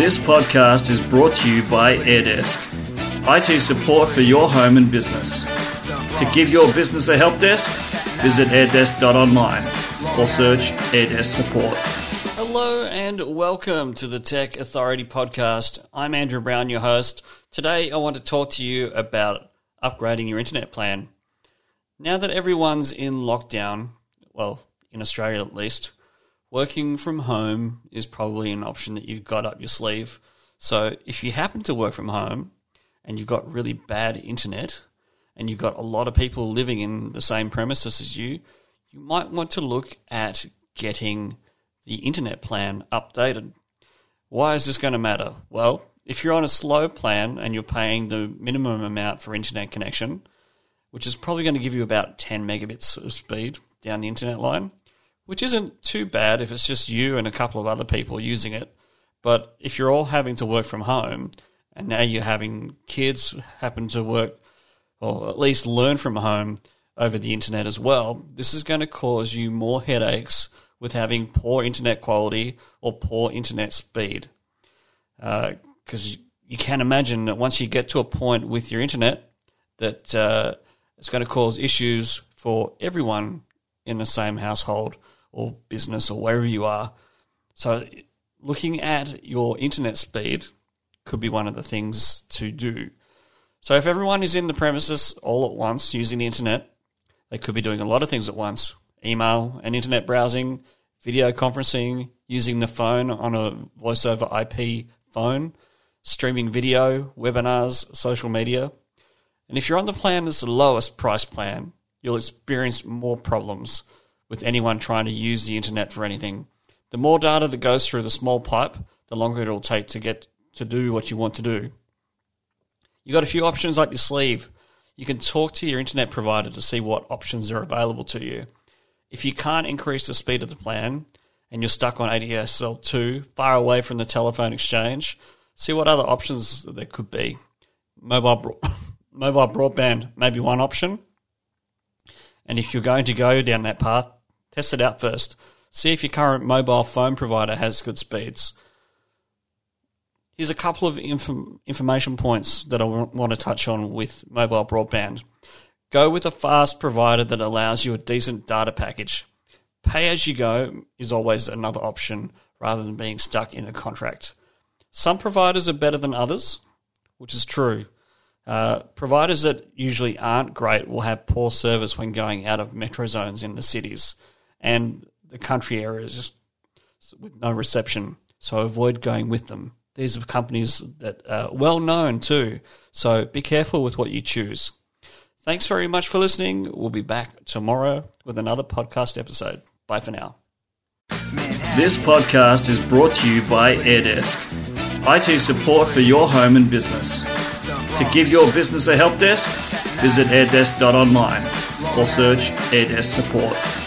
This podcast is brought to you by AirDesk, IT support for your home and business. To give your business a help desk, visit airdesk.online or search AirDesk support. Hello and welcome to the Tech Authority podcast. I'm Andrew Brown, your host. Today I want to talk to you about upgrading your internet plan. Now that everyone's in lockdown, well, in Australia at least, working from home is probably an option that you've got up your sleeve. So if you happen to work from home and you've got really bad internet and you've got a lot of people living in the same premises as you, you might want to look at getting the internet plan updated. Why is this going to matter? Well, if you're on a slow plan and you're paying the minimum amount for internet connection, which is probably going to give you about 10 megabits of speed down the internet line, which isn't too bad if it's just you and a couple of other people using it. But if you're all having to work from home and now you're having kids happen to work or at least learn from home over the internet as well, this is going to cause you more headaches with having poor internet quality or poor internet speed. Because uh, you, you can imagine that once you get to a point with your internet that uh, it's going to cause issues for everyone in the same household or business or wherever you are. So, looking at your internet speed could be one of the things to do. So, if everyone is in the premises all at once using the internet, they could be doing a lot of things at once email and internet browsing, video conferencing, using the phone on a voice over IP phone, streaming video, webinars, social media. And if you're on the plan that's the lowest price plan, you'll experience more problems with anyone trying to use the internet for anything. The more data that goes through the small pipe, the longer it'll take to get to do what you want to do. You've got a few options up your sleeve. You can talk to your internet provider to see what options are available to you. If you can't increase the speed of the plan and you're stuck on ADSL 2, far away from the telephone exchange, see what other options there could be. Mobile, bro- mobile broadband may be one option. And if you're going to go down that path, Test it out first. See if your current mobile phone provider has good speeds. Here's a couple of inf- information points that I want to touch on with mobile broadband. Go with a fast provider that allows you a decent data package. Pay as you go is always another option rather than being stuck in a contract. Some providers are better than others, which is true. Uh, providers that usually aren't great will have poor service when going out of metro zones in the cities and the country areas with no reception. So avoid going with them. These are companies that are well known too. So be careful with what you choose. Thanks very much for listening. We'll be back tomorrow with another podcast episode. Bye for now. This podcast is brought to you by AirDesk, IT support for your home and business. To give your business a help desk, visit airdesk.online or search AirDesk support.